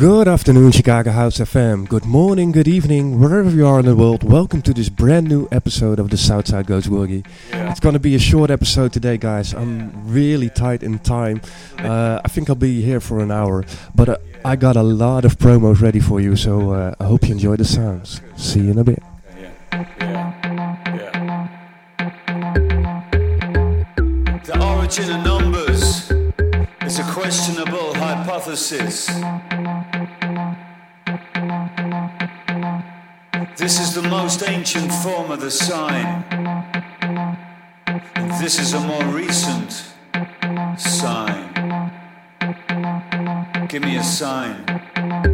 Good afternoon, Chicago House FM. Good morning, good evening, wherever you are in the world. Welcome to this brand new episode of the Southside Goes Boogie. It's going to be a short episode today, guys. I'm really tight in time. Uh, I think I'll be here for an hour, but uh, I got a lot of promos ready for you, so uh, I hope you enjoy the sounds. See you in a bit. The origin questionable hypothesis. This is the most ancient form of the sign. This is a more recent sign. Give me a sign.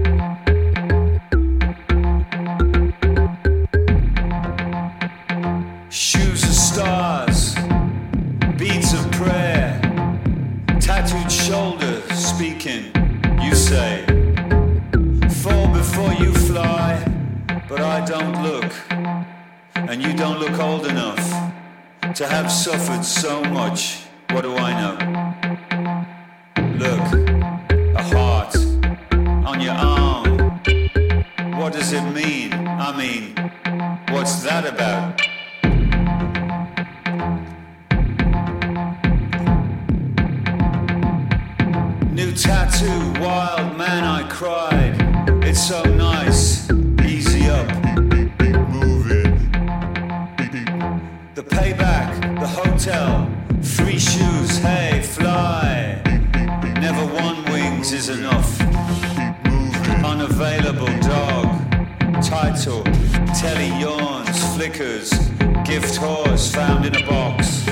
But I don't look, and you don't look old enough to have suffered so much. What do I know? Look, a heart on your arm. What does it mean? I mean, what's that about? New tattoo, wild man, I cried. It's so enough. Unavailable dog, title, telly yawns, flickers, gift horse found in a box.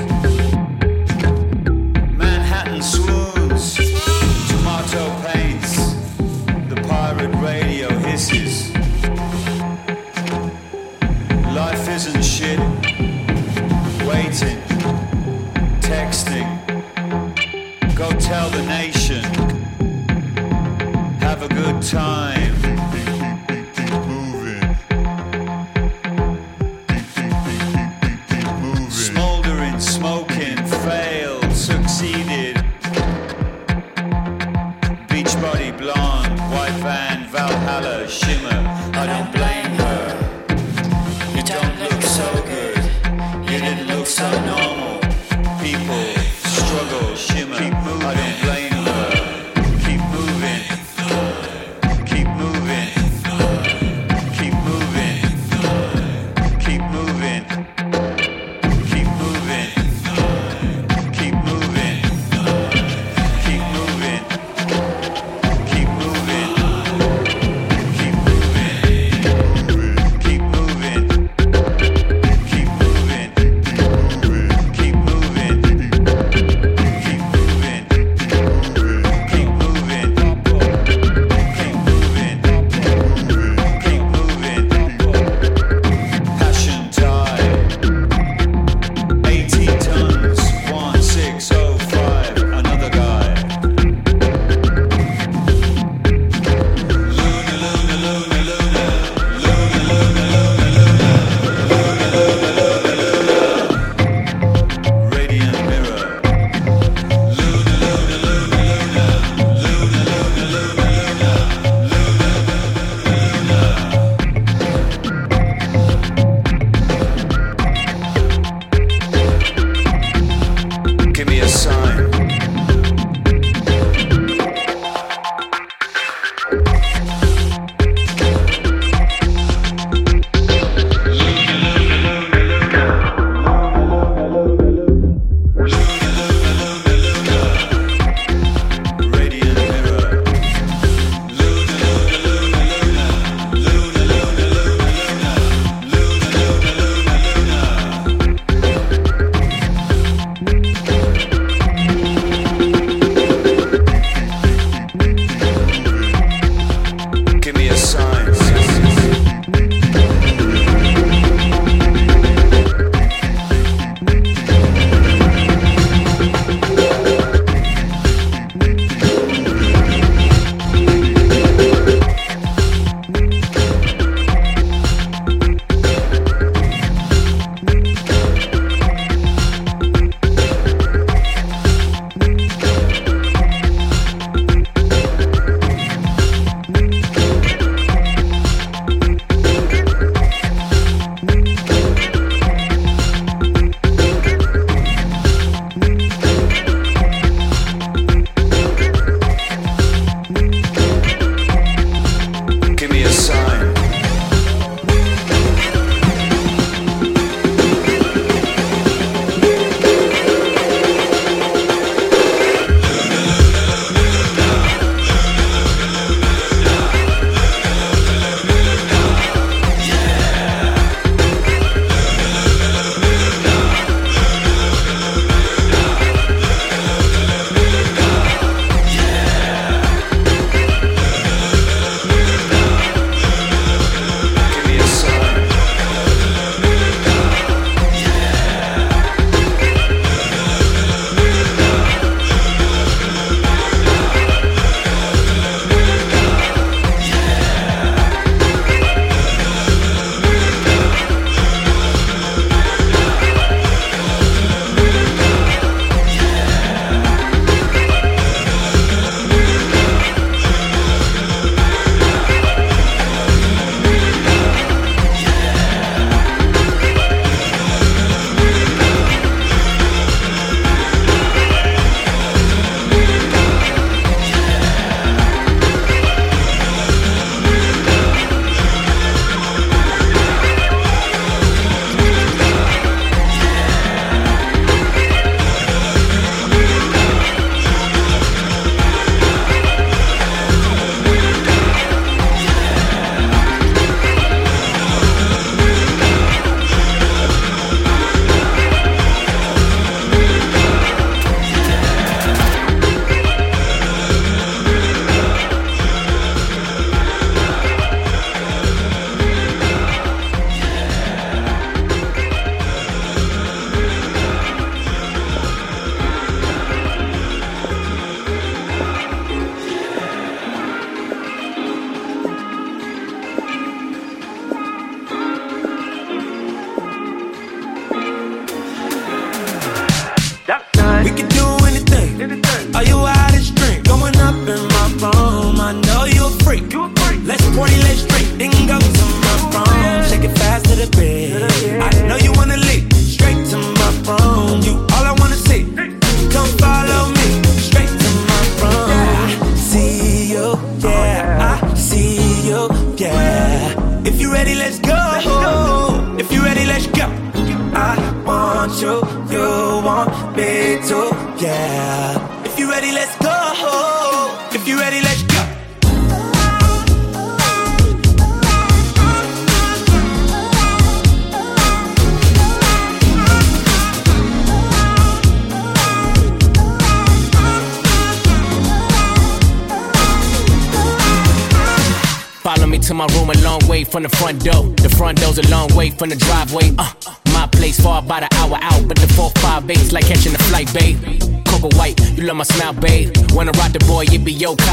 Time.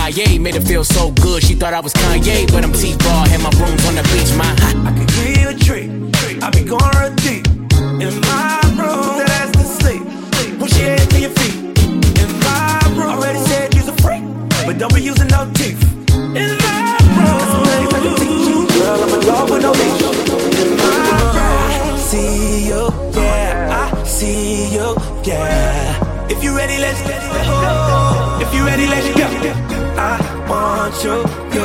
Kanye. Made it feel so good, she thought I was Kanye. But I'm T-Ball, Had my room's on the beach, my I could give a treat. I be going real deep. In my room, that ass to sleep. when she ain't to your feet. In my room, already said you's a freak. But don't be using no teeth. In my room, got some ladies I can teach you. Girl, I'm a dog with no leash. In my room, see you, yeah. I see you, yeah. If you ready, let's, let's go. If you ready, let's go choke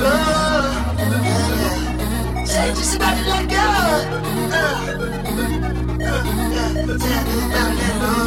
go. Say just about to let go. To let go.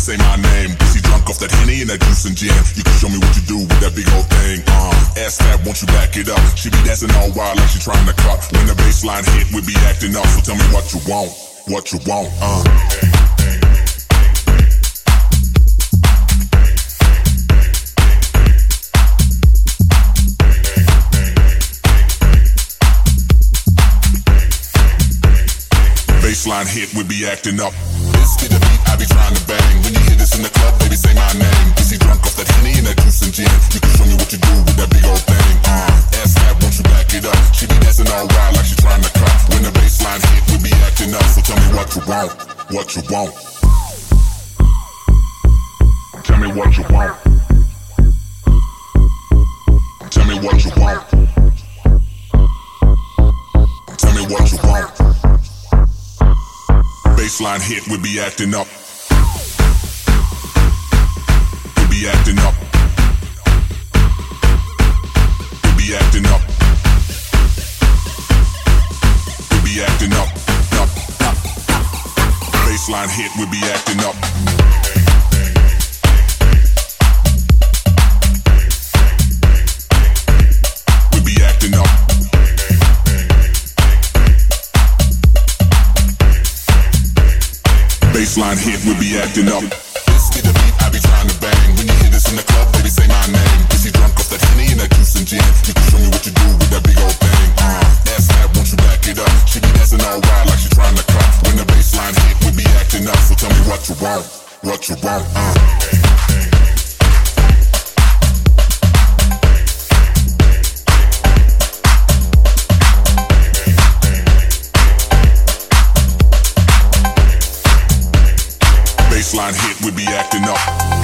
Say my name. Pussy drunk off that henny and that juice and gin. You can show me what you do with that big old thing. Uh, ass fat, won't you back it up? She be dancing all wild like she trying to cut. When the bassline hit, we be acting up. So tell me what you want, what you want. Uh. Bassline hit, we be acting up. When you hear this in the club, baby, say my name. Drunk off that henny and that juice and gin. You can show what you do with that big old thing. Uh, ass won't you back it up? She be dancing all wild like she trying to cut. When the bassline hit, we be acting up. So tell me what you want, what you want. Tell me what you want. Tell me what you want. Tell me what you want. Hit, we be acting up. be acting up. It be acting up. It be acting up. Up, up, up. Bassline hit, we be acting up. bassline hit, we'll be acting up in the club, baby, say my name. He drunk off that that juice and gin? You can show me what you do with that big old thing. Uh, that, won't you back it up? She be dancing all wild like trying to cop. When the hit, we be acting up. So tell me what you want, what you want. Uh. Bassline hit, we be acting up.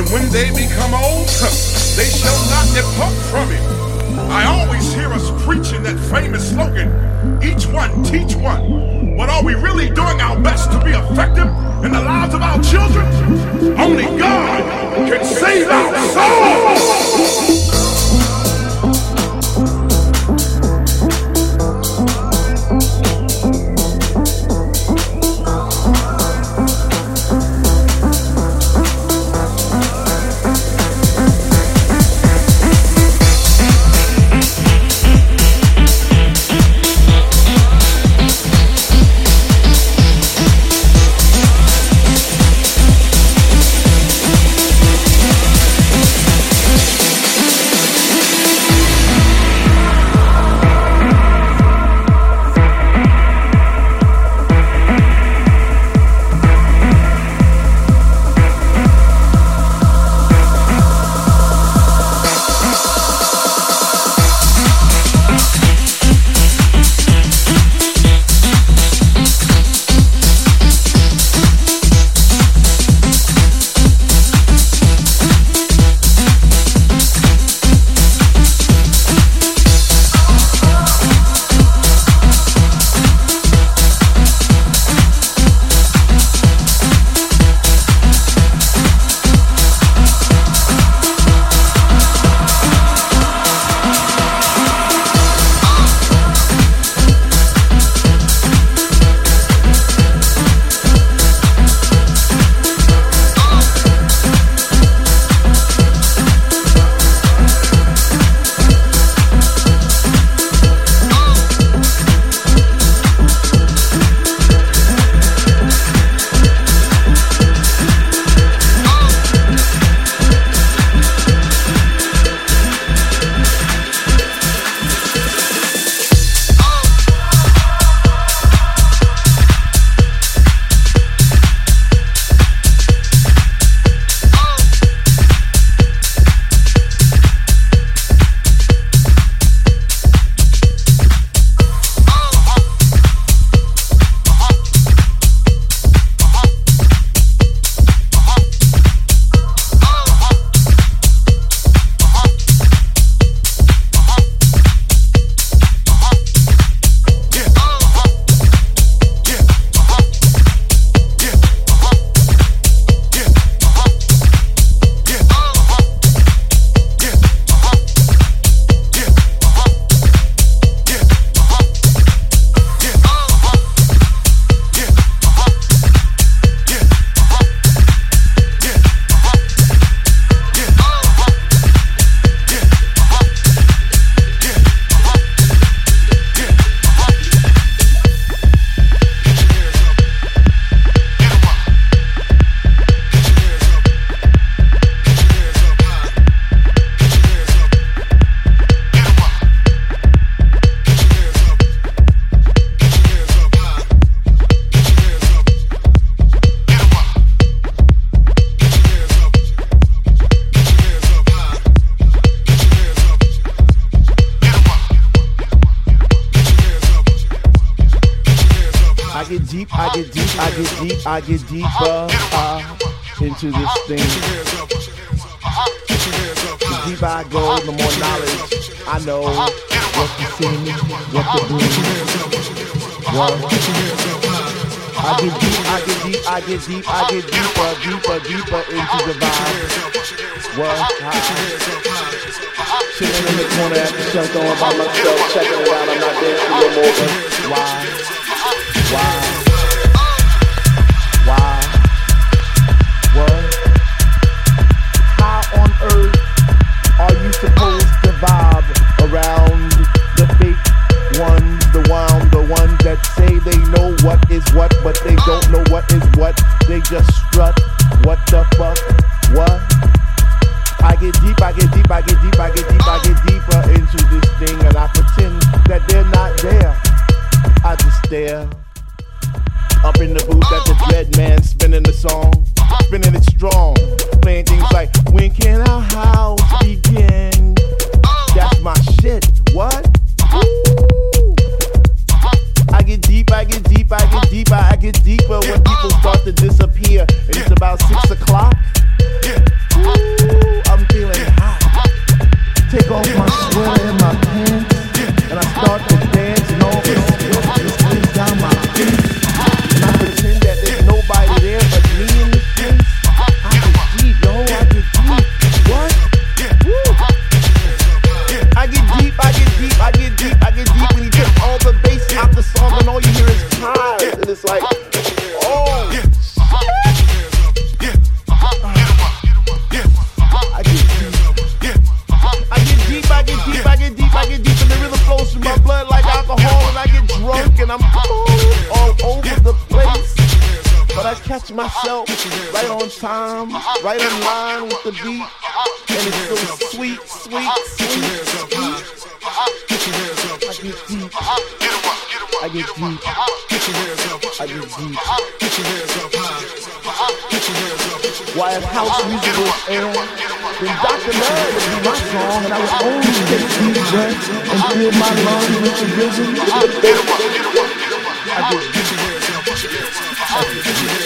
And when they become old, they shall not depart from it. I always hear us preaching that famous slogan, each one teach one. But are we really doing our best to be effective in the lives of our children? Only God can save our souls. Deeper I go, the more knowledge I know what to sing, what to do. What? I get deep, I get deep, I get deep, I get deeper, deeper, deeper into the vibe. What? Sitting in the corner at the shelter all by myself, checking it out. I'm not dancing no more. Why? Why? catch myself right on time, right in line with the beat. And it's so sweet, sweet, sweet, sweet. I get deep. I get deep. I get deep. Why if house music was airing, then Dr. Love would be my song, and I would only take deep breaths and fill my lungs with the rhythm. I get deep. I get deep.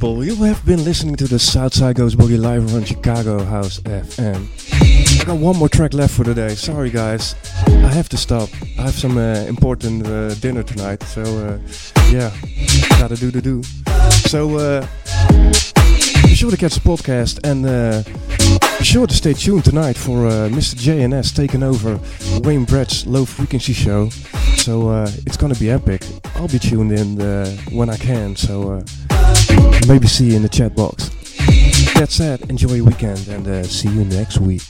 People, you have been listening to the Southside Goes Boogie live on Chicago House FM. I got one more track left for today. Sorry, guys, I have to stop. I have some uh, important uh, dinner tonight, so uh, yeah, gotta do the do. So uh, be sure to catch the podcast and uh, be sure to stay tuned tonight for uh, Mr. JNS taking over Wayne Brett's Low Frequency Show. So it's gonna be epic. I'll be tuned in when I can. So maybe see you in the chat box. That said, enjoy your weekend and uh, see you next week.